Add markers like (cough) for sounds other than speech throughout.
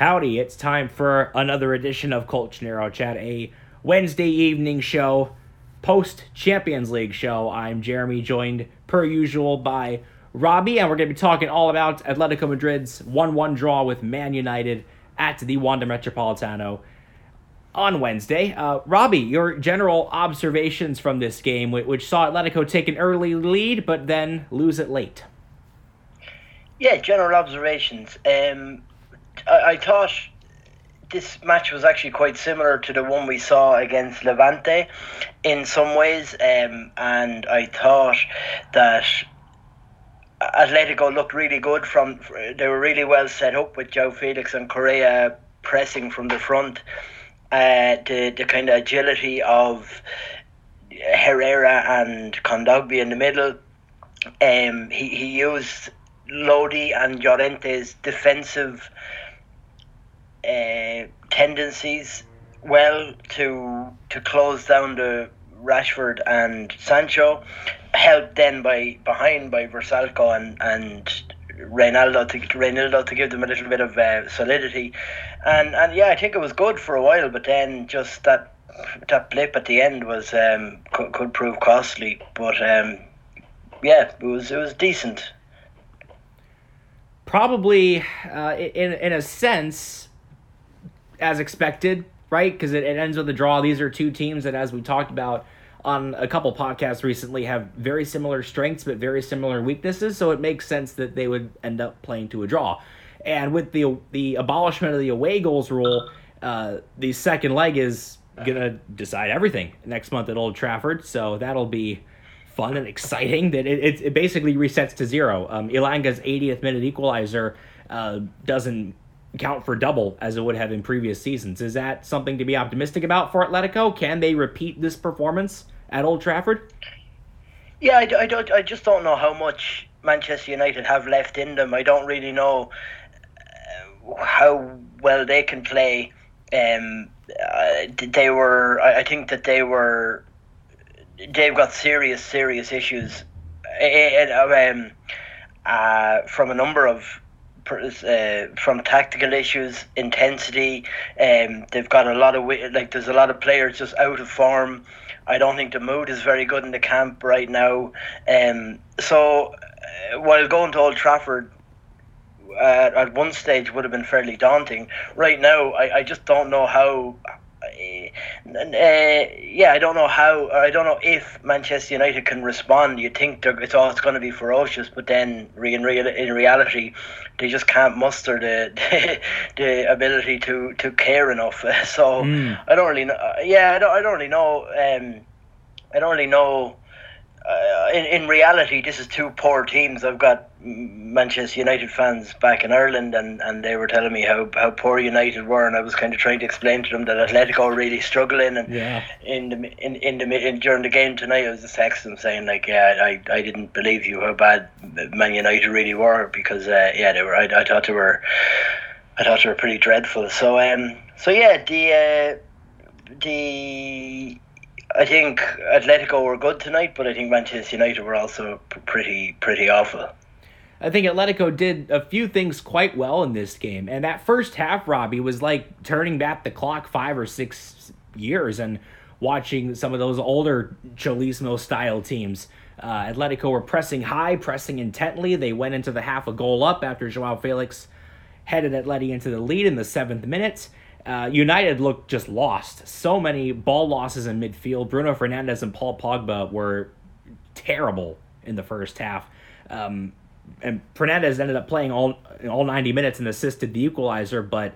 Howdy, it's time for another edition of Colchonero Chat, a Wednesday evening show, post Champions League show. I'm Jeremy, joined per usual by Robbie, and we're going to be talking all about Atletico Madrid's 1 1 draw with Man United at the Wanda Metropolitano on Wednesday. Uh, Robbie, your general observations from this game, which saw Atletico take an early lead but then lose it late. Yeah, general observations. Um, I, I thought this match was actually quite similar to the one we saw against Levante in some ways, um, and I thought that Atletico looked really good from. They were really well set up with Joe Felix and Correa pressing from the front. Uh, the the kind of agility of Herrera and Kondogbia in the middle. Um, he he used Lodi and Llorente's defensive uh, tendencies well to to close down the Rashford and Sancho, helped then by behind by Vrsaljko and and Reinildo to Reinildo to give them a little bit of uh, solidity, and and yeah, I think it was good for a while, but then just that that blip at the end was um, could, could prove costly, but um, yeah, it was it was decent. Probably, uh, in in a sense, as expected, right? Because it, it ends with a draw. These are two teams that, as we talked about on a couple podcasts recently, have very similar strengths but very similar weaknesses. So it makes sense that they would end up playing to a draw. And with the the abolishment of the away goals rule, uh, the second leg is gonna decide everything next month at Old Trafford. So that'll be fun and exciting. That it, it, it basically resets to zero. Um, Elanga's 80th minute equalizer uh, doesn't count for double as it would have in previous seasons. Is that something to be optimistic about for Atletico? Can they repeat this performance at Old Trafford? Yeah, I, I, don't, I just don't know how much Manchester United have left in them. I don't really know uh, how well they can play. Um, uh, they were, I, think that they were, they've got serious, serious issues um, uh, from a number of uh, from tactical issues, intensity. Um, they've got a lot of like. There's a lot of players just out of form. I don't think the mood is very good in the camp right now. Um, so uh, while going to Old Trafford uh, at one stage would have been fairly daunting. Right now, I, I just don't know how. Uh, yeah, I don't know how, or I don't know if Manchester United can respond. You think it's all it's going to be ferocious, but then in, real, in reality, they just can't muster the the, (laughs) the ability to, to care enough. (laughs) So mm. I don't really know. Yeah, I don't, I don't really know. Um, I don't really know uh, in, in reality, this is two poor teams. I've got Manchester United fans back in Ireland, and, and they were telling me how, how poor United were, and I was kind of trying to explain to them that Atletico are really struggling. And yeah. in the in, in the in, during the game tonight, I was just texting saying like, yeah, I, I didn't believe you how bad Man United really were because uh, yeah, they were. I, I thought they were. I thought they were pretty dreadful. So um, so yeah, the uh, the I think Atletico were good tonight, but I think Manchester United were also pretty pretty awful. I think Atletico did a few things quite well in this game, and that first half, Robbie, was like turning back the clock five or six years and watching some of those older Cholismo style teams. Uh, Atletico were pressing high, pressing intently. They went into the half a goal up after Joao Felix headed Atleti into the lead in the seventh minute. Uh, United looked just lost. So many ball losses in midfield. Bruno Fernandes and Paul Pogba were terrible in the first half. Um, and Fernandes ended up playing all all 90 minutes and assisted the equalizer, but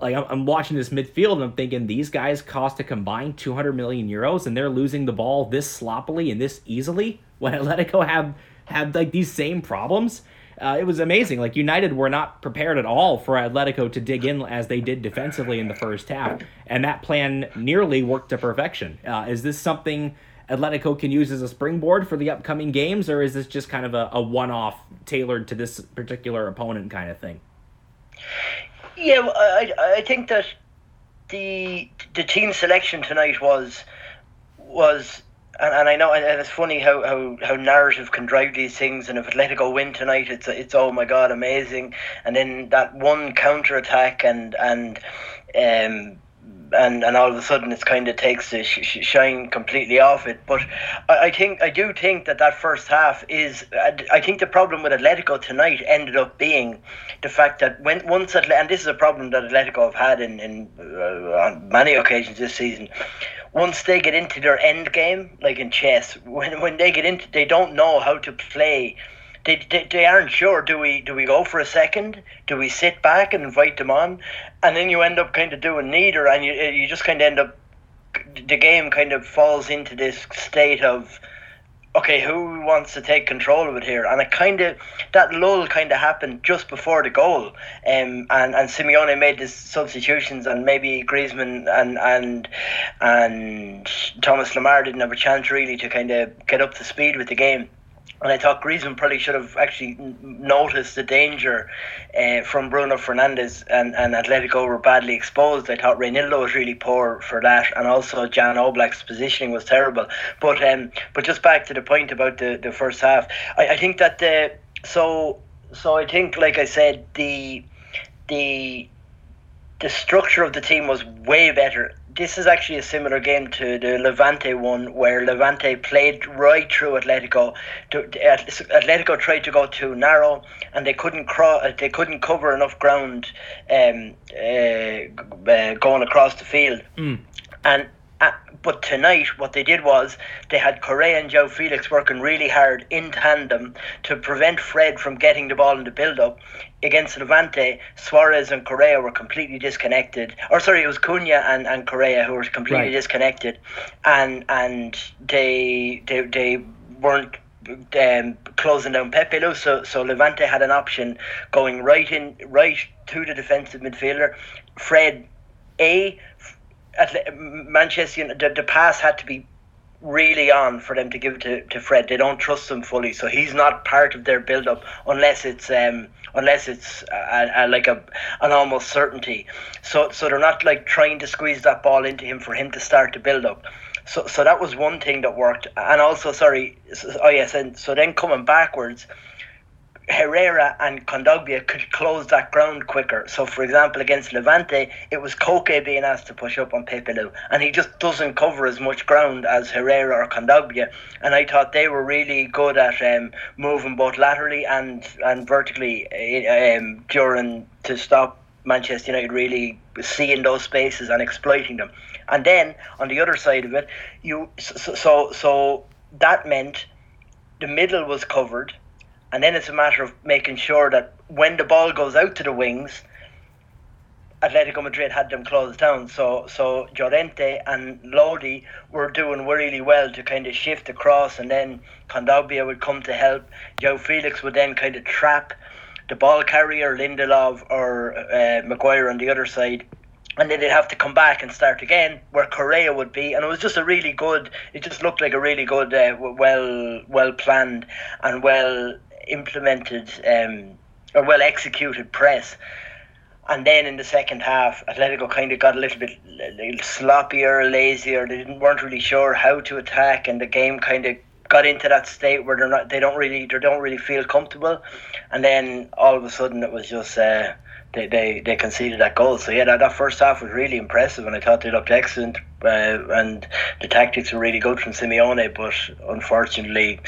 like I'm, I'm watching this midfield and I'm thinking these guys cost a combined 200 million euros and they're losing the ball this sloppily and this easily when (laughs) Atletico have have like these same problems uh, it was amazing. Like United were not prepared at all for Atletico to dig in as they did defensively in the first half, and that plan nearly worked to perfection. Uh, is this something Atletico can use as a springboard for the upcoming games, or is this just kind of a, a one-off tailored to this particular opponent kind of thing? Yeah, I I think that the the team selection tonight was was and, and I know and it's funny how, how, how narrative can drive these things. And if Atletico win tonight, it's it's oh my god, amazing. And then that one counter attack and and um, and and all of a sudden it's kind of takes the sh- shine completely off it. But I, I, think I do think that that first half is. I think the problem with Atletico tonight ended up being the fact that when once Atletico, and this is a problem that Atletico have had in in uh, on many occasions this season. Once they get into their end game, like in chess, (laughs) when when they get into, they don't know how to play they, they, they aren't sure. Do we do we go for a second? Do we sit back and invite them on? And then you end up kind of doing neither, and you you just kind of end up the game kind of falls into this state of okay, who wants to take control of it here? And it kind of that lull kind of happened just before the goal, um, and and Simeone made his substitutions, and maybe Griezmann and and and Thomas Lemar didn't have a chance really to kind of get up to speed with the game. And I thought Griezmann probably should have actually noticed the danger uh, from Bruno Fernandes and, and Atletico were badly exposed. I thought Reinildo was really poor for that, and also Jan Oblak's positioning was terrible. But um, but just back to the point about the, the first half, I, I think that the so so I think like I said the the the structure of the team was way better this is actually a similar game to the Levante one, where Levante played right through Atletico. Atletico tried to go too narrow, and they couldn't cross. They couldn't cover enough ground um, uh, uh, going across the field. Mm. And uh, but tonight, what they did was they had Correa and Joe Felix working really hard in tandem to prevent Fred from getting the ball in the build up against Levante, Suarez and Correa were completely disconnected. Or sorry, it was Cunha and, and Correa who were completely right. disconnected, and and they they they weren't um, closing down Pepelu. So so Levante had an option going right in right to the defensive midfielder, Fred. A Manchester the, the pass had to be really on for them to give to, to Fred. They don't trust him fully, so he's not part of their build up unless it's um unless it's a, a, like a an almost certainty. So so they're not like trying to squeeze that ball into him for him to start to build up. So so that was one thing that worked, and also sorry, so, oh yes, and so then coming backwards. Herrera and Kondogbia could close that ground quicker. So, for example, against Levante, it was Koke being asked to push up on Pepelu, and he just doesn't cover as much ground as Herrera or Kondogbia. And I thought they were really good at um, moving both laterally and and vertically uh, um, during to stop Manchester United really seeing those spaces and exploiting them. And then on the other side of it, you so so, so that meant the middle was covered and then it's a matter of making sure that when the ball goes out to the wings, Atletico Madrid had them closed down. So so Llorente and Lodi were doing really well to kind of shift across, and then Kondogbia would come to help. Joe Felix would then kind of trap the ball carrier, Lindelof or uh, Maguire on the other side. And then they'd have to come back and start again where Correa would be, and it was just a really good. It just looked like a really good, uh, well, well planned and well implemented um, or well executed press. And then in the second half, Atletico kind of got a little bit a little sloppier, lazier. They didn't weren't really sure how to attack, and the game kind of got into that state where they're not. They don't really. They don't really feel comfortable. And then all of a sudden, it was just. Uh, they, they, they conceded that goal. So yeah, that, that first half was really impressive, and I thought they looked excellent. Uh, and the tactics were really good from Simeone, but unfortunately,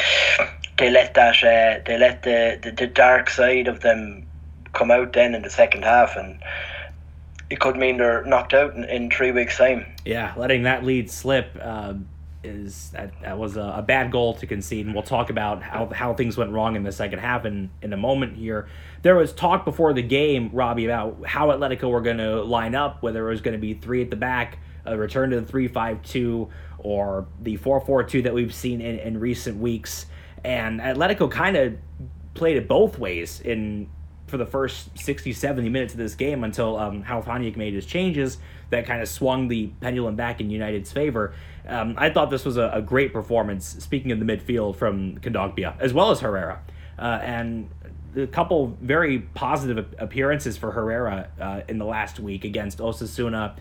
they let that uh, they let the, the, the dark side of them come out then in the second half, and it could mean they're knocked out in, in three weeks' time. Yeah, letting that lead slip. Uh, is that, that was a, a, bad goal to concede, and we'll talk about how, how things went wrong in the second half in, in a moment here. There was talk before the game, Robbie, about how Atletico were going to line up, whether it was going to be three at the back, a return to the three-five-two, or the four-four-two that we've seen in, in recent weeks and Atletico kind of played it both ways in for the first 60 70 minutes of this game until um, Ralf Rangnick made his changes that kind of swung the pendulum back in United's favor. Um, I thought this was a, a, great performance, speaking of the midfield, from Kondogbia, as well as Herrera. Uh, and a couple very positive appearances for Herrera uh, in the last week against Osasuna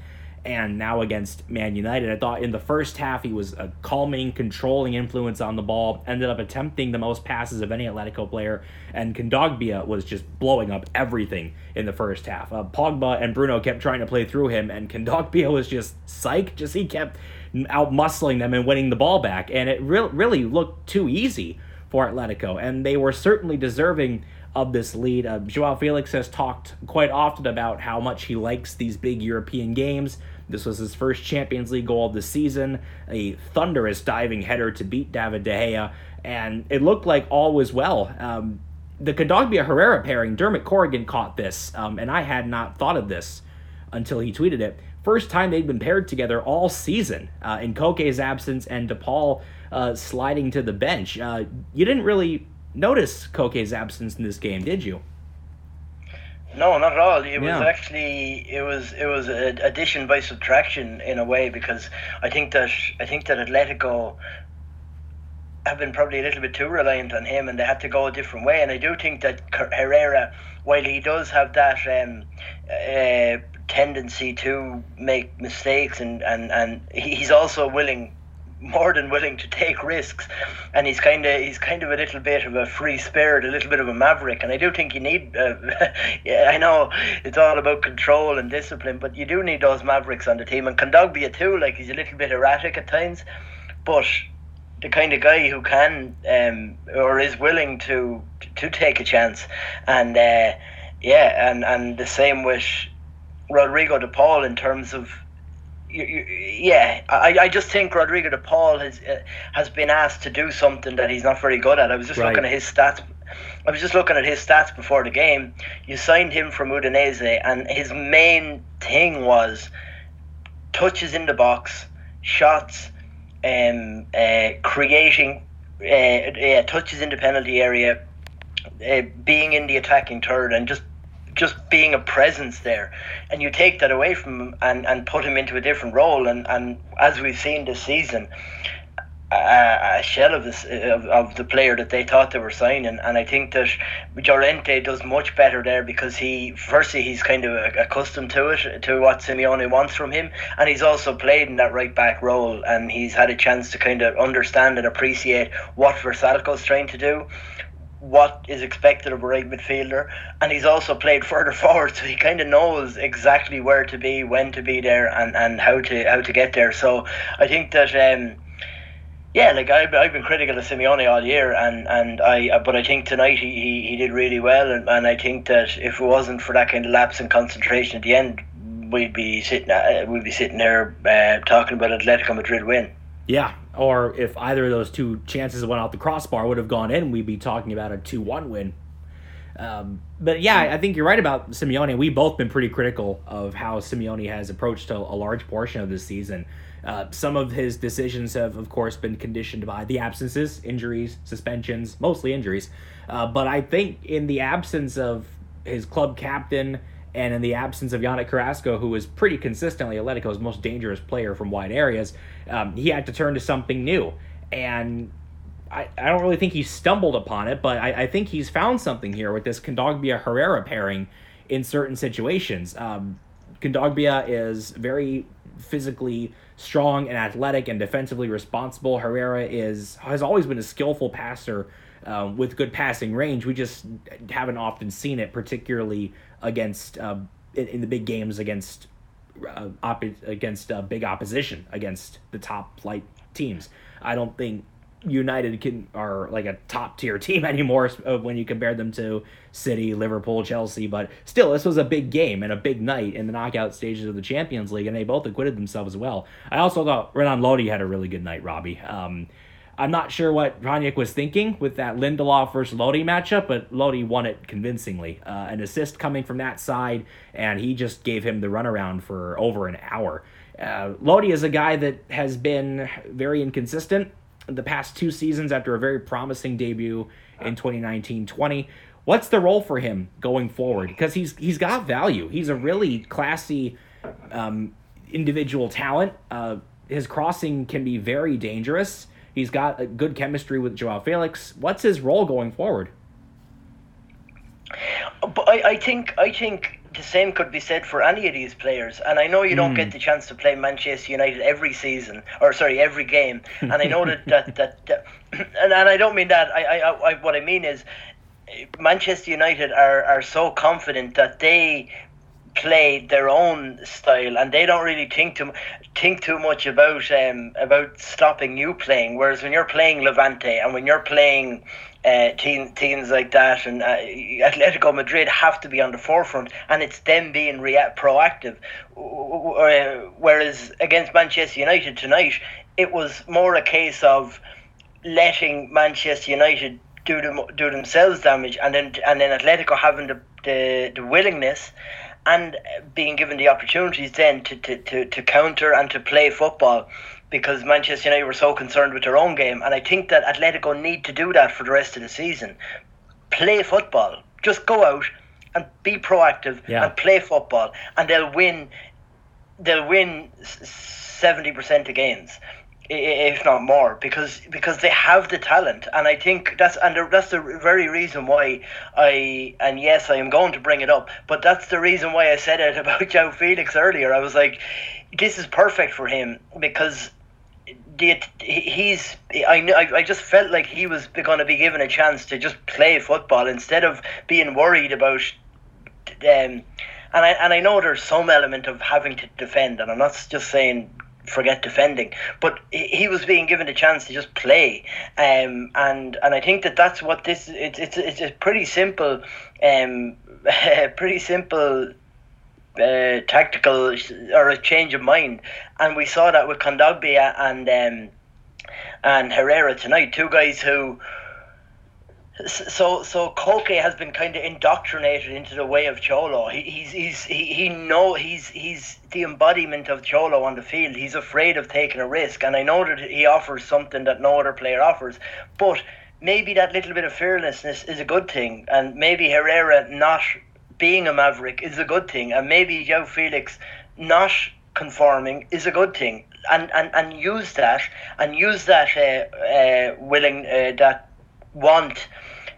and now against Man United. I thought in the first half he was a calming, controlling influence on the ball, ended up attempting the most passes of any Atletico player, and Kondogbia was just blowing up everything in the first half. Uh, Pogba and Bruno kept trying to play through him, and Kondogbia was just psych, just he kept out muscling them and winning the ball back, and it re- really looked too easy for Atletico, and they were certainly deserving of this lead. Uh, Joao Felix has talked quite often about how much he likes these big European games. This was his first Champions League goal of the season, a thunderous diving header to beat David De Gea, and it looked like all was well. Um, the Kondogbia Herrera pairing, Dermot Corrigan caught this, um, and I had not thought of this until he tweeted it. First time they'd been paired together all season uh, in Koke's absence and De Paul uh, sliding to the bench. Uh, you didn't really notice Koke's absence in this game, did you? No, not at all. It yeah. was actually it was it was addition by subtraction in a way because I think that I think that Atletico have been probably a little bit too reliant on him and they had to go a different way. And I do think that Herrera, while he does have that um, uh, tendency to make mistakes and, and, and he's also willing more than willing to take risks, and he's kind of he's kind of a little bit of a free spirit, a little bit of a maverick, and I do think you need. Uh, (laughs) yeah, I know it's all about control and discipline, but you do need those mavericks on the team, and Kondogbia too. Like he's a little bit erratic at times, but the kind of guy who can um, or is willing to to take a chance, and uh, yeah, and and the same with Rodrigo De Paul in terms of yeah, I, I just think Rodrigo De Paul has uh, has been asked to do something that he's not very good at. I was just right. looking at his stats. I was just looking at his stats before the game. You signed him from Udinese, and his main thing was touches in the box, shots, um, uh, creating uh, touches in the penalty area, uh, being in the attacking third, and just just being a presence there. And you take that away from him and, and put him into a different role. And, and as we've seen this season a, shell of this of, of the player that they thought they were signing. And I think that Llorente does much better there because he firstly he's kind of accustomed to it to what Simeone wants from him. And he's also played in that right back role. And he's had a chance to kind of understand and appreciate what Vrsaljko's trying to do what is expected of a right midfielder, and he's also played (laughs) further forward, so he kind of knows exactly where to be, when to be there, and, and how to how to get there. So I think that. Um, yeah, like I've, I've been critical of Simeone all year, and, and I but I think tonight he, he, he did really well, and, and I think that if it wasn't for that kind of lapse in concentration at the end, we'd be sitting uh, we'd be sitting there uh, talking about Atletico Madrid win. Yeah, or if either of those two chances went out the crossbar would have gone in, we'd be talking about a two-one win. Um, but yeah, I think you're right about Simeone. We've both been pretty critical of how Simeone has approached a, a large portion of this season. Uh, some of his decisions have, of course, been conditioned by the absences, injuries, suspensions, mostly injuries. Uh, but I think in the absence of his club captain and in the absence of Yannick Carrasco, who was pretty consistently Atletico's most dangerous player from wide areas, um, he had to turn to something new. And I, I don't really think he stumbled upon it, but I, I think he's found something here with this Kondogbia Herrera pairing in certain situations. Um, Kondogbia is very physically strong and athletic and defensively responsible. Herrera is has always been a skillful passer um, with good passing range. We just haven't often seen it, particularly against uh, in, in, the big games against uh, op- against uh, big opposition against the top flight teams. I don't think United can are like a top tier team (laughs) anymore uh, when you compare them to City, Liverpool, Chelsea. But still, this was a big game and a big night in the knockout stages of the Champions League, and they both acquitted themselves well. I also thought Renan Lodi had a really good night, Robbie. Um, I'm not sure what Rangnick was thinking with that Lindelof versus Lodi matchup, but Lodi won it convincingly. Uh, an assist coming from that side, and he just gave him the runaround for over an hour. Uh, Lodi is a guy that has been very inconsistent the past two seasons after a very promising debut in 2019-20. What's the role for him going forward? Because he's he's got value. He's a really classy um, individual talent. Uh, his crossing can be very dangerous. He's got a good chemistry with Joao Felix. What's his role going forward? But I, I think I think the same could be said for any of these players. And I know you don't mm. get hmm. the chance to play Manchester United every season, or sorry, every game. And I know that (laughs) that, that, that and, and I don't mean that. I, I, I what I mean is, Manchester United are are so confident that they play their own style and they don't really think too think too much about um about stopping you playing. Whereas when you're playing Levante and when you're playing uh, team, teams like that and uh, Atletico Madrid have to be on the forefront and it's them being rea- proactive. Uh, whereas against Manchester United tonight it was more a case of letting Manchester United do them do themselves damage and then and then Atletico having the the, the willingness and being given the opportunities then to, to, to, to counter and to play football because Manchester United were so concerned with their own game. And I think that Atletico need to do that for the rest of the season. Play football. Just go out and be proactive yeah. and play football, and they'll win. They'll win seventy percent of games, if not more, because because they have the talent, and I think that's and that's the very reason why I and yes, I am going to bring it up, but that's the reason why I said it (laughs) about Joe Felix earlier. I was like, this is perfect for him because he's I, I just felt like he was going to be given a chance to just play football instead of being worried about um, and I and I know there's some element of having to defend and I'm not just saying forget defending but he was being given a chance to just play um, and and I think that that's what this it's it's, it's a pretty simple um, (laughs) pretty simple uh, tactical or a change of mind, and we saw that with Kondogbia and um, and Herrera tonight. Two guys who. So so Koke has been kind of indoctrinated into the way of Cholo. He, he's he's he, he know he's he's the embodiment of Cholo on the field. He's afraid of taking a risk, and I know that he offers something that no other player offers. But maybe that little bit of fearlessness is a good thing, and maybe Herrera not being a maverick is a good thing, and maybe Joe Felix not conforming is a good thing, and and, and use that and use that uh, uh, willing uh, that want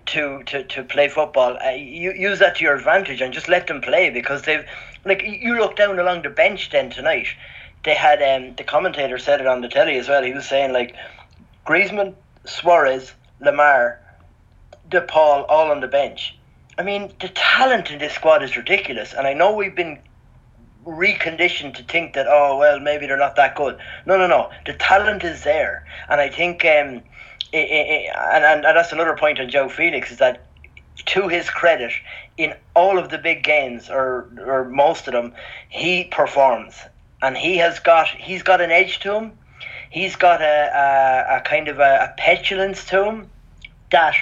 to, to, to play football. Uh, you use that to your advantage and just let them play because they've like you look down along the bench then tonight. They had um, the commentator said it on the telly as well. He was saying like Griezmann, Suarez, Lemar, De Paul all on the bench. I mean, the talent in this squad is ridiculous, and I know we've been reconditioned to think that oh well maybe they're not that good. No, no, no. The talent is there, and I think um, it, it, and, and that's another point on Joe Felix is that to his credit, in all of the big games or or most of them, he performs, and he has got he's got an edge to him. He's got a a, a kind of a, a petulance to him that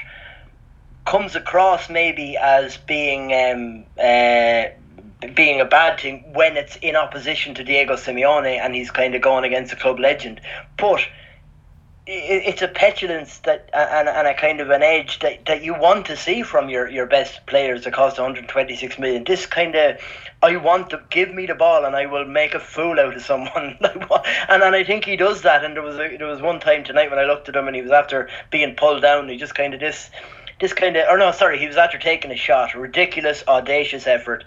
comes across maybe as being um, uh, being a bad thing when it's in opposition to Diego Simeone and he's kind of going against a club legend. But it's a petulance that and, and a kind of an edge that, that you want to see from your, your best players that cost 126 million. This kind of I want to give me the ball and I will make a fool out of someone. (laughs) and and I think he does that. And there was a, there was one time tonight when I looked at him and he was after being pulled down. He just kind of this this kind of or no sorry he was after taking a shot, a ridiculous audacious effort,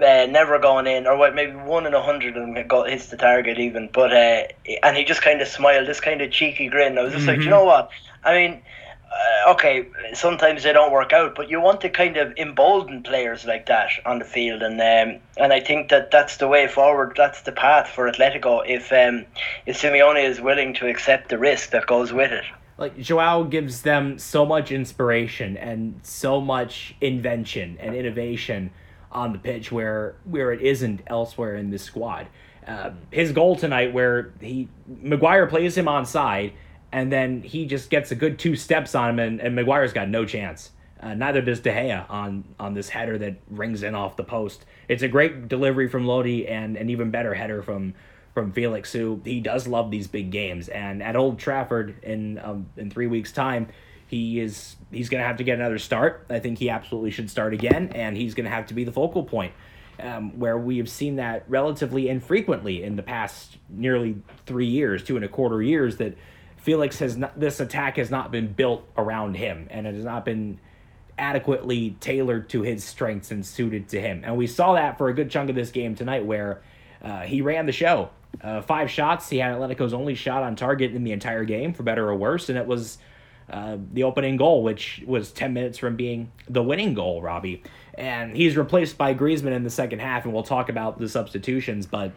uh, never going in, or what, maybe one in a hundred of them got hits the target even. But uh, and he just kind of smiled, this kind of cheeky grin. I was just mm-hmm. like, you know what? I mean, uh, okay, sometimes they don't work out, but you want to kind of embolden players like that on the field, and um, and I think that that's the way forward. That's the path for Atletico if um, if Simeone is willing to accept the risk that goes with it like Joao gives them so much inspiration and so much invention and innovation on the pitch where where it isn't elsewhere in this squad. Uh, his goal tonight, where he Maguire plays him on side, and then he just gets a good two steps on him, and, and Maguire's got no chance. Uh, neither does De Gea on on this header that rings in off the post. It's a great delivery from Lodi and an even better header from from Felix, who he does love these big games. And at Old Trafford in um, in three weeks' time, he is he's going to have to get another start. I think he absolutely should start again, and he's going to have to be the focal point. Um, where we have seen that relatively infrequently in the past nearly three years, two and a quarter years, that Felix has not, this attack has not been built around him, and it has not been adequately tailored to his strengths and suited to him. And we saw that for a good chunk of this game tonight, where uh, he ran the show. Uh, five shots. He had Atletico's only shot on target in the entire game, for better or worse, and it was uh, the opening goal, which was 10 minutes from being the winning goal, Robbie. And he's replaced by Griezmann in the second half, and we'll talk about the substitutions, but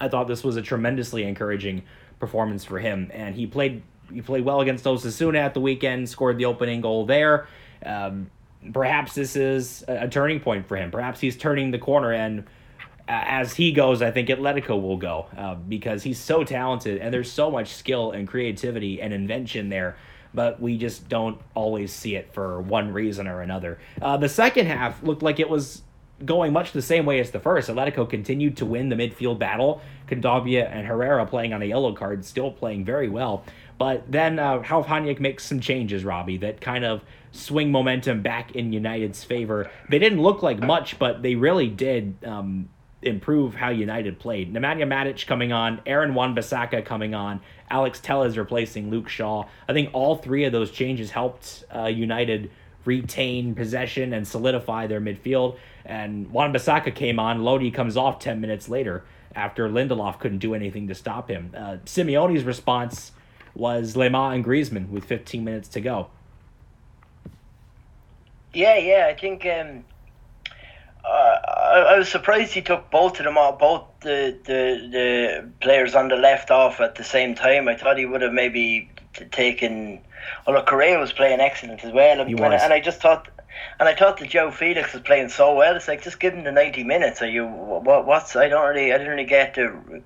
I thought this was a tremendously encouraging performance for him. And he played he played well against Osasuna at the weekend, scored the opening goal there. Um, perhaps this is a, turning point for him. Perhaps he's turning the corner, and uh, as he goes, I think Atletico will go uh, because he's so talented, and there's so much skill and creativity and invention there but we just don't always see it for one reason or another. Uh, the second half looked like it was going much the same way as the first. Atletico continued to win the midfield battle. Kondogbia and Herrera playing on a yellow card, still playing very well. But then uh, Ralf Rangnick makes some changes, Robbie, that kind of swing momentum back in United's favor. They didn't look like much, but they really did um, improve how United played. Nemanja Matic coming on, Aaron Wan-Bissaka coming on, Alex Telles replacing Luke Shaw. I think all three of those changes helped uh, United retain possession and solidify their midfield. And Wan-Bissaka came on. Lodi comes off 10 minutes later after Lindelof couldn't do anything to stop him. Uh, Simeone's response was Lemar and Griezmann with 15 minutes to go. Yeah, yeah, I think um, I, I, was surprised he took both of them off, both the, the the players on the left off at the same time. I thought he would have maybe taken. Look, Correa was playing excellent as well, and, and, and I just thought, and I thought that Joe Felix was playing so well. It's like just give him the ninety minutes. Are you what? What's I don't really I didn't really get the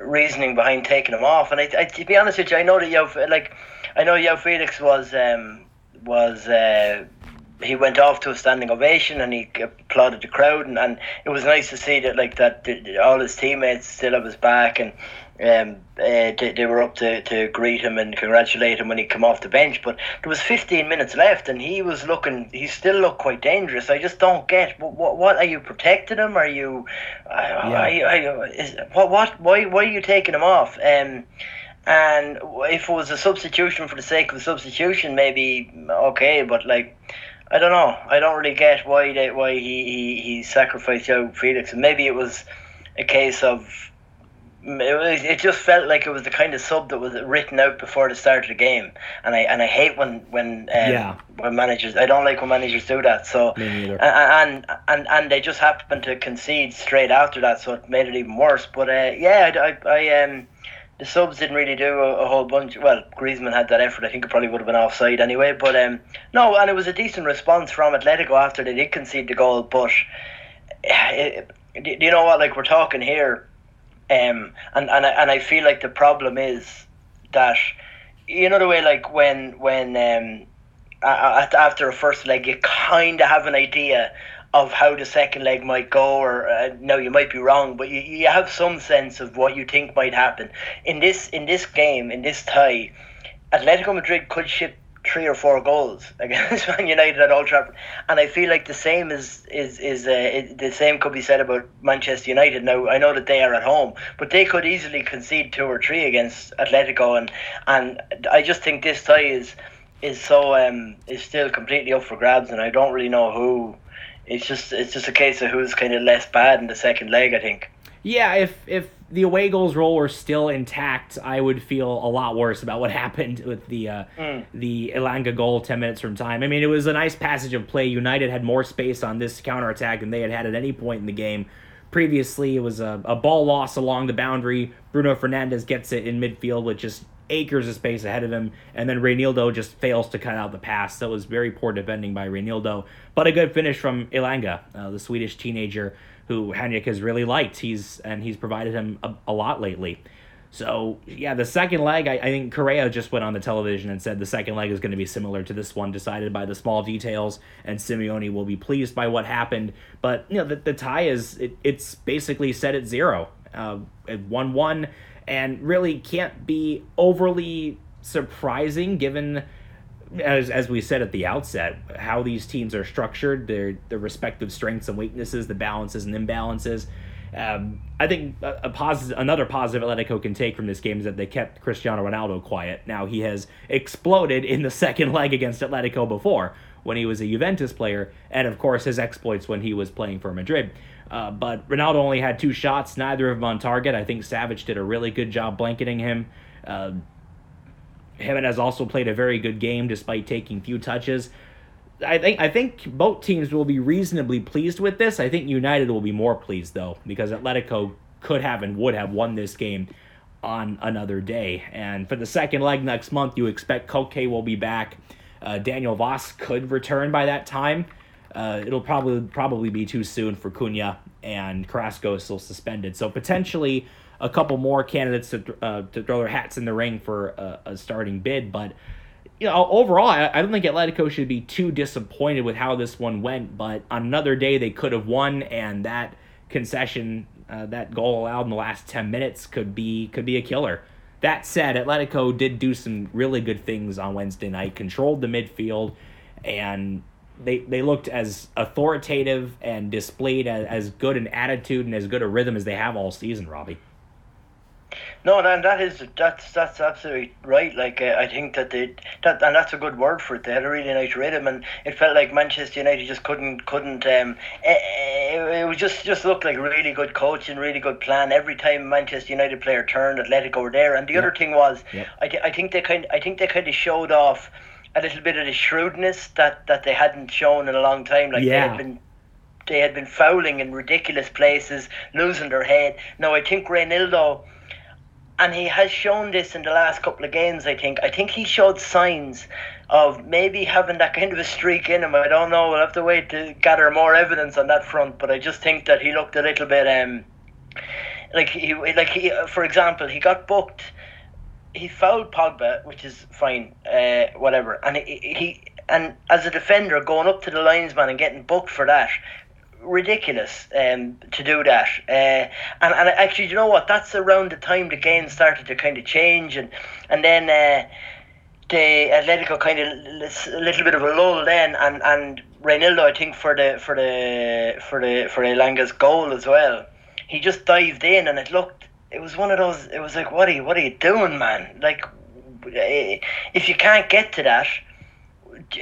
reasoning behind taking him off. And I, I to be honest with you, I know that Joe like I know Joe Felix was um was. Uh, he went off to a standing ovation and he applauded the crowd and, and it was nice to see that like that all his teammates still have his back and um, uh, they, they were up to, to greet him and congratulate him when he came off the bench. But there was 15 minutes left and he was looking he still looked quite dangerous. I just don't get what, what are you protecting him? Are you, yeah. is, what, what why, why are you taking him off? Um, and if it was a substitution for the sake of a substitution maybe okay but like I don't know. I don't really get why they, why he, he, he sacrificed Joe Felix. And maybe it was a case of it, was, it just felt like it was the kind of sub that was written out before the start of the game, and I and I hate when when um, Yeah. when managers I don't like when managers do that. So neither. and and and they just happened to concede straight after that, so it made it even worse. But uh, yeah, I, I, I um the subs didn't really do a, a whole bunch. Well, Griezmann had that effort. I think it probably would have been offside anyway. But um no, and it was a decent response from Atletico after they did concede the goal, but. It, do you know what? Like we're talking here, um, and and I, and I feel like the problem is that you know the way like when when um, after a first leg you kind of have an idea of how the second leg might go, or uh, no, you might be wrong, but you, you have some sense of what you think might happen in this in this game in this tie. Atletico Madrid could ship three or four goals (laughs) against Man United at Old Trafford, and I feel like the same is is is uh, it, the same could be said about Manchester United. Now I know that they are at home, but they could easily concede two or three against Atletico, and and I just think this tie is is so um is still completely up for grabs, and I don't really know who. It's just it's just a case of who's kind of less bad in the second leg. I think. Yeah, if if the away goals rule were still intact, I would feel a lot worse about what (laughs) happened with the uh, the Elanga goal ten minutes from time. I mean, it was a nice passage of play. United had more space on this counterattack than they had had at any point in the game. Previously, it was a, a ball loss along the boundary. Bruno Fernandes gets it in midfield with just acres of space ahead of him, and then Reinildo just fails to cut out the pass. So it was very poor defending by Reinildo, but a good finish from Elanga, uh, the Swedish teenager who Henrik has really liked. He's and he's provided him a, a lot lately. So yeah, the second leg, I, I think Correa just went on the television and said the second leg is going to be similar to this one, decided by the small details, and Simeone will be pleased by what happened. But you know, the, the tie is it, it's basically set at zero, uh, at one one, and really can't be overly surprising given as, as we said at the outset, how these teams are structured, their their respective strengths and weaknesses, the balances and imbalances. Um, I think a, a positive, another positive Atletico can take from this game is that they kept Cristiano Ronaldo quiet. Now he has exploded in the (laughs) second leg against Atletico before when he was a Juventus player, and of course his exploits when he was playing for Madrid. Uh, but Ronaldo only had two shots, neither of them on target. I think Savić did a really good job blanketing him. Uh, Giménez also played a very good game despite taking few touches. I think I think both teams will be reasonably pleased with this. I think United will be more pleased though because Atletico could have and would have won this game on another day. And for the second leg next month, you expect Koke will be back. Uh, Daniel Wass could return by that time. Uh, it'll probably probably be too soon for Cunha and Carrasco is still suspended. So potentially a couple more candidates to uh, to throw their hats in the ring for a, a starting bid. But you know, overall, I, I don't think Atletico should be too disappointed with how this one went. But on another day, they could have won, and that concession, uh, that goal allowed in the last ten minutes, could be could be a killer. That said, Atletico did do some really good things on Wednesday night. Controlled the midfield, and they they looked as authoritative and displayed as, as good an attitude and as good a rhythm as they have all season, Robbie. No, that that is that's that's absolutely right. Like uh, I think that they that and that's a good word for it. They had a really nice rhythm, and it felt like Manchester United just couldn't couldn't. Um, it, it was just just looked like really good coaching, really good plan. Every time Manchester United player turned, Atletico were there. And the other thing was, Yep. I, th- I think they kind I think they kind of showed off a little bit of the shrewdness that that they hadn't shown in a long time. Like they had been they had been fouling in ridiculous places, losing their head. Now I think Reinildo and he has shown this in the last couple of games. I think. I think he showed signs of maybe having that kind of a streak in him. I don't know. We'll have to wait to gather more evidence on that front. But I just think that he looked a little bit um like he like he for example he got booked. He fouled Pogba, which is fine, uh, whatever. And he, he and as a defender going up to the linesman and getting booked for that ridiculous um, to do that. Uh, and, and actually, you know what? That's around the time the game started to kind of change, and and then uh, the Atletico kind of a little bit of a lull then, and and Reinildo, I think for the for the for the for Elanga's goal as well. He just dived in, and it looked. It was one of those. It was like, what are you, what are you doing, man? Like, eh, if you can't get to that,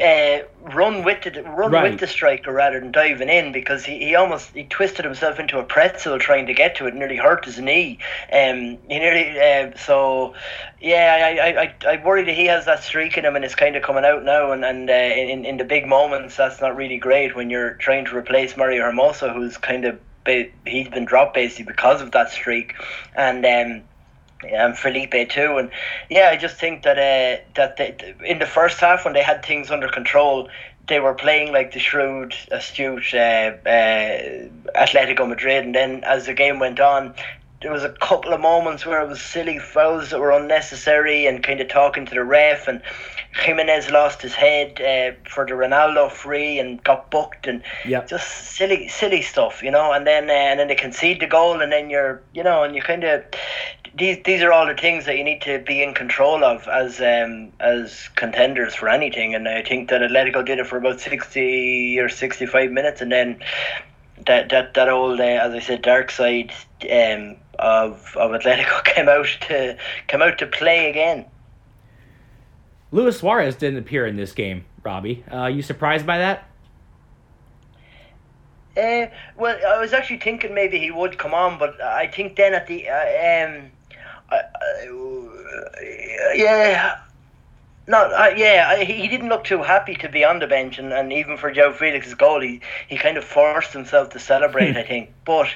uh, run with the run Right. with the striker rather than diving in because he, he almost he twisted himself into a pretzel trying to get to it, nearly hurt his knee. Um, he nearly uh, so yeah. I, I, I, I worry that he has that streak in him and it's kind of coming out now. And and uh, in in the big moments, that's not really great when you're trying to replace Mario Hermoso, who's kind of he's been dropped basically because of that streak, and. Um, and Felipe too, and yeah, I just think that uh, that they, in the first half when they had things under control, they were playing like the shrewd, astute uh, uh, Atletico Madrid, and then as the game went on, there was a couple of moments where it was silly fouls that were unnecessary and kind of talking to the ref, and Giménez lost his head uh, for the Ronaldo free and got booked, and Yep. just silly, silly stuff, you know. And then uh, and then they concede the goal, and then you're, you know, and you kind of these these are all the things that you need to be in control of as um as contenders for anything. And I think that Atletico did it for about sixty or sixty five minutes, and then that that that old uh, as I said dark side um of of Atletico (laughs) came out to came out to play again. Luis Suarez didn't appear in this game, Robbie. Uh, you surprised by that? Uh, well, I was actually thinking maybe he would come on, but I think then at the uh, um, uh, uh, yeah, no, uh, yeah, I, he he didn't look too happy to be on the bench, and, and even for João Félix's goal, he, he kind of forced himself to celebrate. (laughs) I think, but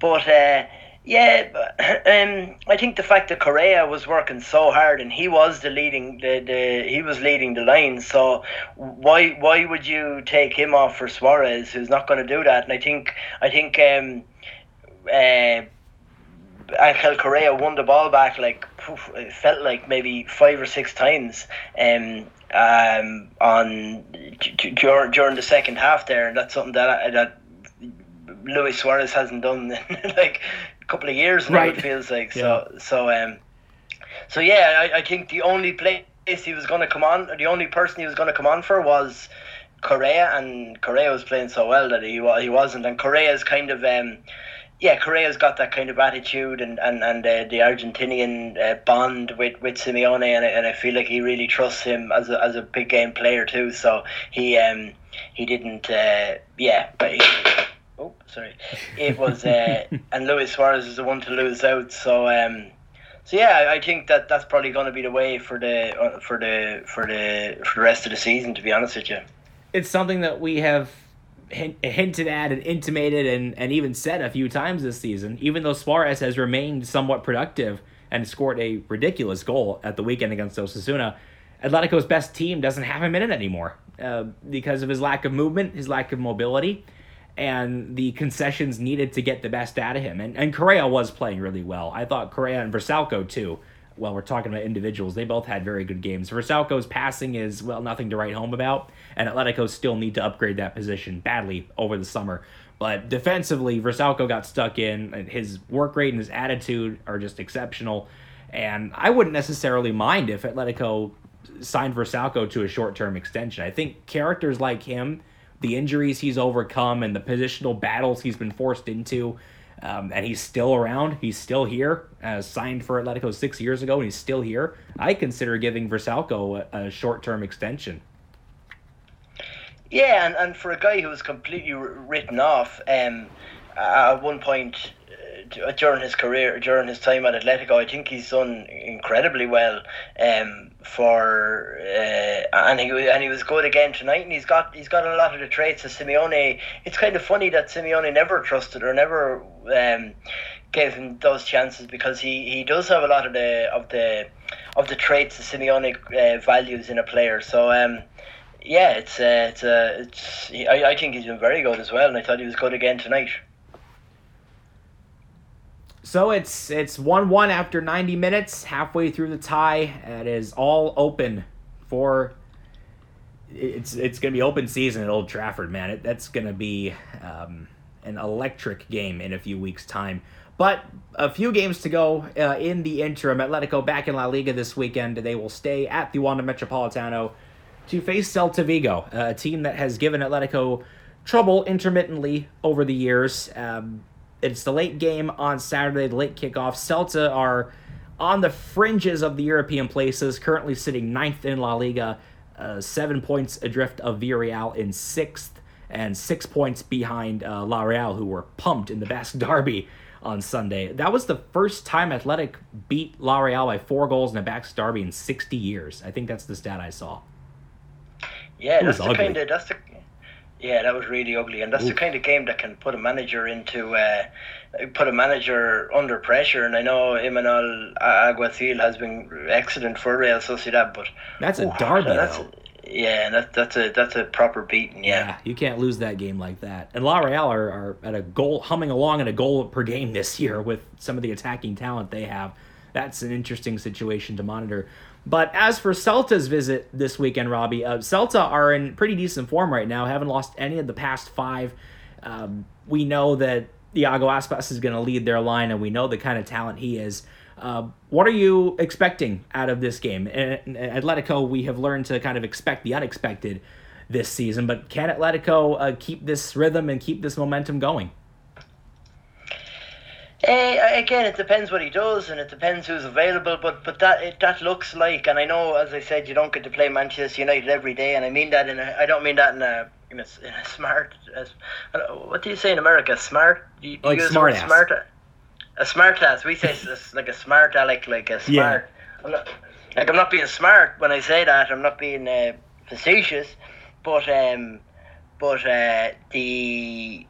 but uh, yeah, but, (clears throat) um, I think the fact that Correa was working so hard and he was the leading the, the he was leading the line. So why why would you take him off for Suarez, who's not going to do that? And I think I think. Um, uh, Angel Correa won the ball back like poof, it felt like maybe five or six times um, um, on during, during the second half there, and that's something that that Luis Suarez hasn't done (laughs) like couple of years now. Right. It feels like so. So um, so yeah, I, I think the only place he was going to come on, the only person he was going to come on for was Correa, and Correa was playing so well that he he wasn't, and Correa's kind of um, yeah, Correa's got that kind of attitude and and and uh, the Argentinian uh, bond with with Simeone, and I, and I feel like he really trusts him as a as a big game player too. So he um he didn't uh, yeah, but he, oh sorry, it was uh, (laughs) and Luis Suarez is the one to lose out. So um. So yeah, I- think that that's probably going to be the way for the uh, for the for the for the rest of the season. To be honest with you. It's something that we have hint, hinted at and intimated and, and even said a few times this season. Even though Suarez has remained somewhat productive and scored a ridiculous goal at the weekend against Osasuna, Atletico's best team doesn't have him in it anymore uh, because of his lack of movement, his lack of mobility, and the concessions needed to get the best out of him. And, and Correa was playing really well. I thought Correa and Vrsaljko, too, well, we're talking about individuals, they both had very good games. Vrsaljko's passing is, well, nothing to write home about, and Atletico still need to upgrade that position badly over the summer. But defensively, Vrsaljko got stuck in, and his work rate and his attitude are just exceptional. And I wouldn't necessarily mind if Atletico signed Vrsaljko to a short term extension. I think characters like him, the injuries he's overcome, and the positional battles he's been forced into, um, and he's still around, he's still here, uh, signed for Atletico six years ago, and he's still here. I consider giving Vrsaljko a, a short term extension. Yeah, and, and for a guy who was completely written off, um, at one point during his career, during his time at Atletico, I think he's done incredibly well. Um, for uh, and he and he was good again tonight, and he's got he's got a lot of the traits of Simeone. It's kind of funny that Simeone never trusted or never um, gave him those chances because he, he does have a lot of the of the of the traits that Simeone uh, values in a player. So um, yeah, it's uh, it's uh, it's. I, I think he's been very good as well, and I thought he was good again tonight. So it's it's one one after ninety minutes, halfway through the tie. It is all open for. It's it's gonna be open season at Old Trafford, man. It, that's gonna be um, an electric game in a few weeks' time. But a few games to go uh, in the interim. Atletico back in La Liga this weekend. They will stay at the Wanda Metropolitano to face Celta Vigo, a team that has given Atletico trouble intermittently over the years. Um, it's the late game on Saturday, the late kickoff. Celta are on the fringes of the European places, currently sitting ninth in La Liga. uh, seven points adrift of Villarreal in sixth, and six points behind uh, La Real, who were pumped in the Basque (laughs) Derby on Sunday. That was the first time Athletic beat La Real by four goals in a Basque Derby in 60 years. I think that's the stat I saw. Yeah, that's the kind of that's the yeah that was really ugly, and that's the kind of game that can put a manager into uh, put a manager under pressure. And I know Imanol Alguacil has been excellent for Real Sociedad, but That's a Ooh, derby, that's though. yeah, that, that's a that's a proper beating. Yeah. Yeah, you can't lose that game like that. And La Real are, are at a goal, humming along at a goal per game this year with some of the attacking talent they have. That's an interesting situation to monitor. But as for Celta's visit this weekend, Robbie, uh, Celta are in pretty decent form right now. Haven't lost any of the past five. Um, we know that Iago Aspas is going to lead their line, and we know the kind of talent he is. Uh, what are you expecting out of this game? And Atletico, we have learned to kind of expect the unexpected this season, but can Atletico uh, keep this rhythm and keep this momentum going? Uh, again, it depends what he does, and it depends who's available. But but that it, that looks like, and I know, as I said, you don't get to play Manchester United every day, and I mean that in a, I don't mean that in a in a, in a smart. As, what do you say in America? Smart? You, you Like use the smart-ass. Smart. A smart ass. We say like a smart aleck, like a (laughs) Yeah. smart. I'm not, like I'm not being smart when I say that. I'm not being uh, facetious, but um, but uh, the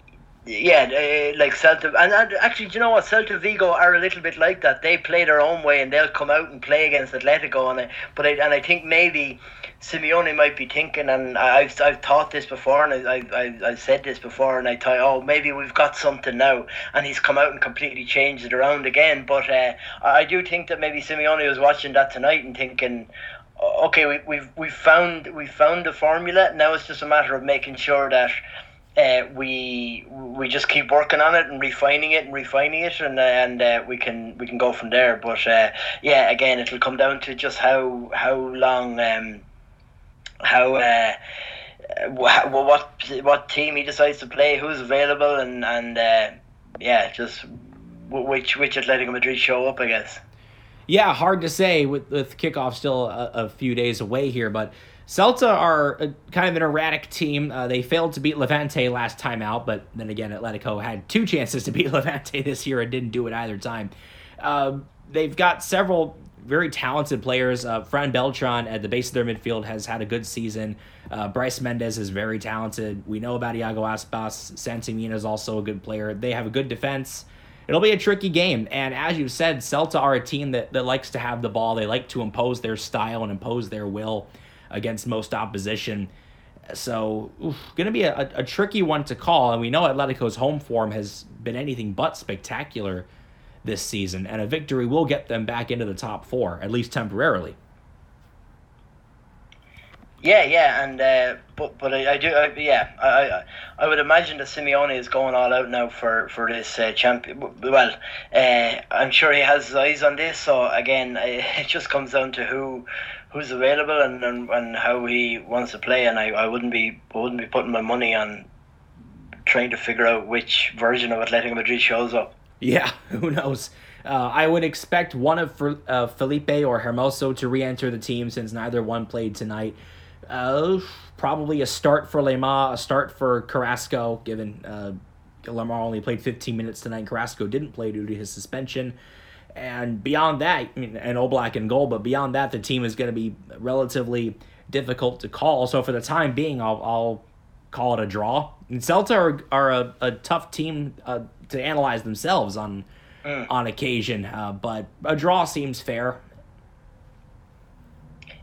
yeah, uh, like Celta, and, and actually, do you know what? Celta Vigo are a little bit like that. They play their own way, and they'll come out and play against Atletico. And I, but I, and I think maybe Simeone might be thinking, and I've I've thought this before, and I I I've said this before, and I thought, oh, maybe we've got something now, and he's come out and completely changed it around again. But uh, I do think that maybe Simeone was watching that tonight and thinking. Okay, we, we've we've found we found the formula. Now it's just a matter of making sure that uh, we we just keep working on it and refining it and refining it and and uh, we can we can go from there. But uh, yeah again it'll come down to just how how long um, how uh, wh- what what team he decides to play who's available and and uh, yeah just which which Atletico Madrid show up I guess Yeah, hard to say with, with kickoff still a, a few days away here, but Celta are a, kind of an erratic team. Uh, they failed to beat Levante last time out, but then again, Atletico had two chances to (laughs) beat Levante this year and didn't do it either time. Um they've got several very talented players. Uh, Fran Beltran at the base of their midfield has had a good season. Uh, Brais Méndez is very talented. We know about Iago Aspas. Santi Mina is also a good player. They have a good defense it'll be a tricky game. And as you said, Celta are a team that, that likes to have the ball. They like to impose their style and impose their will against most opposition. So, going to be a, a tricky one to call. And we know Atletico's home form has been anything but spectacular this season. And a victory will get them back into the top four, at least temporarily. Yeah, yeah, and uh, but but I, I do, I, yeah, I, I I would imagine that Simeone is going all out now for for this uh, champion. Well, uh, I'm sure he has his eyes on this. So again, (laughs) it just comes down to who who's available and, and, and how he wants to play. And I, I wouldn't be I wouldn't be putting my money on trying to figure out which version of Atletico Madrid shows up. Yeah, (laughs) who knows? Uh, I would expect one of uh, Felipe or Hermoso to re-enter the team since neither one played tonight. Uh, probably a start for Lemar, a start for Carrasco, given uh, Lemar only played 15 minutes tonight. Carrasco didn't play due to his suspension. And beyond that, I mean, and Oblak in goal, but beyond that, the team is going to be relatively difficult to call. So for the time being, I'll, I'll call it a draw. And Celta are, are a, a tough team uh, to analyze themselves on on occasion, uh, but a draw seems fair.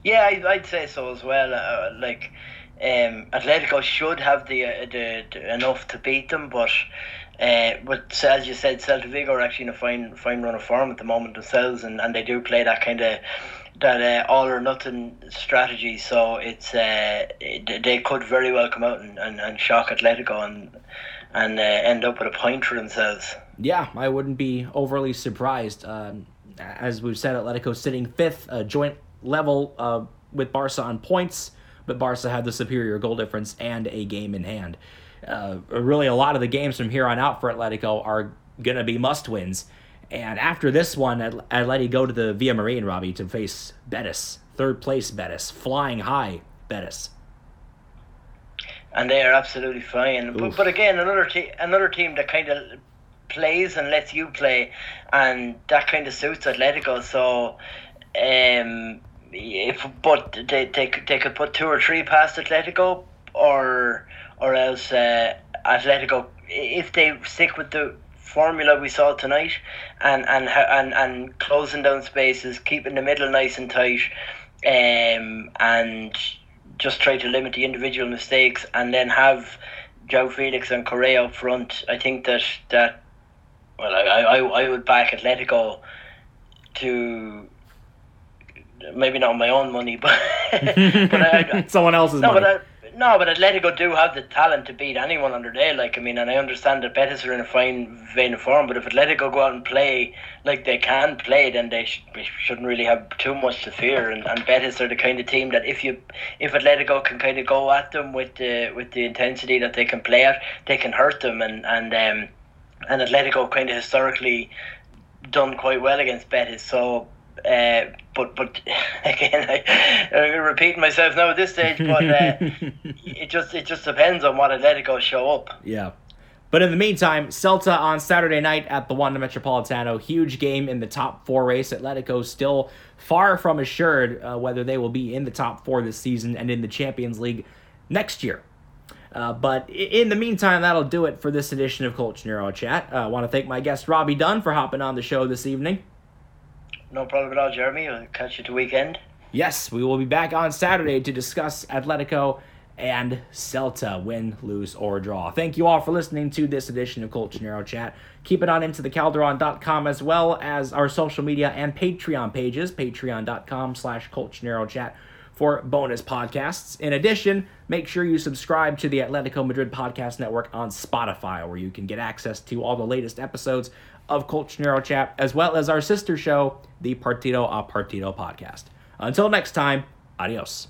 Yeah, I'd say so as well. Uh, like, um, Atletico should have the, uh, the, the enough to beat them, but uh, but as you said, Celta Vigo are actually in a fine fine run of form at the moment themselves, and, and they do play that kind of that uh, all or nothing strategy. So it's uh, they could very well come out and, and, and shock Atletico and and uh, end up with a point for themselves. Yeah, I wouldn't be overly surprised. Um, as we've said, Atletico sitting fifth, a joint level uh, with Barca on points, but Barca had the superior goal difference and a game in hand. Uh, really, a lot of the games from here on out for Atletico are going to be must wins. And after this one, Atleti go to the Villamarín, Robbie, to face Betis, third place Betis, flying high Betis. And they are absolutely fine. But, but again, another te- another team that kind of plays and lets you play, and that kind of suits Atletico. So, um, if but they they they could put two or three past Atletico, or or else uh, Atletico if they stick with the formula we saw tonight, and and and and closing down spaces, keeping the middle nice and tight, um, and just try to limit the individual mistakes, and then have João Félix and Correa up front. I think that that well, I I, I would back Atletico to maybe not my own money, (laughs) but but I, (laughs) someone else's no, money. but I, no, but Atletico do have the talent to beat anyone under there. Like I mean, and I understand that Betis are in a fine vein of form, but if Atletico go out and play like they can play, then they, sh- they shouldn't really have too much to fear. And, and Betis are the kind of team that if you if Atletico can kind of go at them with the with the intensity that they can play at, they can hurt them. And and um, and Atletico kind of historically done quite well against Betis. So uh, but but (laughs) again, I, I'm repeating myself now at this stage. But uh, (laughs) it just it just depends on what Atletico show up. Yeah. But in the meantime, Celta on Saturday night at the Wanda Metropolitano, huge game in the top four race. Atletico still far from assured uh, whether they will be in the top four this season and in the Champions League next year. Uh, but in the meantime, that'll do it for this edition of Colchonero Chat. Uh, I want to thank my guest Robbie Dunn for hopping on the show this evening. No problem at all, Jeremy. I'll catch you to the weekend. Yes, we will be back on Saturday to discuss Atletico and Celta win, lose, or draw. Thank you all for listening to this edition of Colchonero Chat. Keep it on into the Calderon.com as well as our social media and Patreon pages, patreon.com slash Colchonero Chat for bonus podcasts. In addition, make sure you subscribe to the Atletico Madrid Podcast Network on Spotify, where you can get access to all the latest episodes of Colchonero Chat, as well as our sister show, the Partido a Partido podcast. Until next time, adios.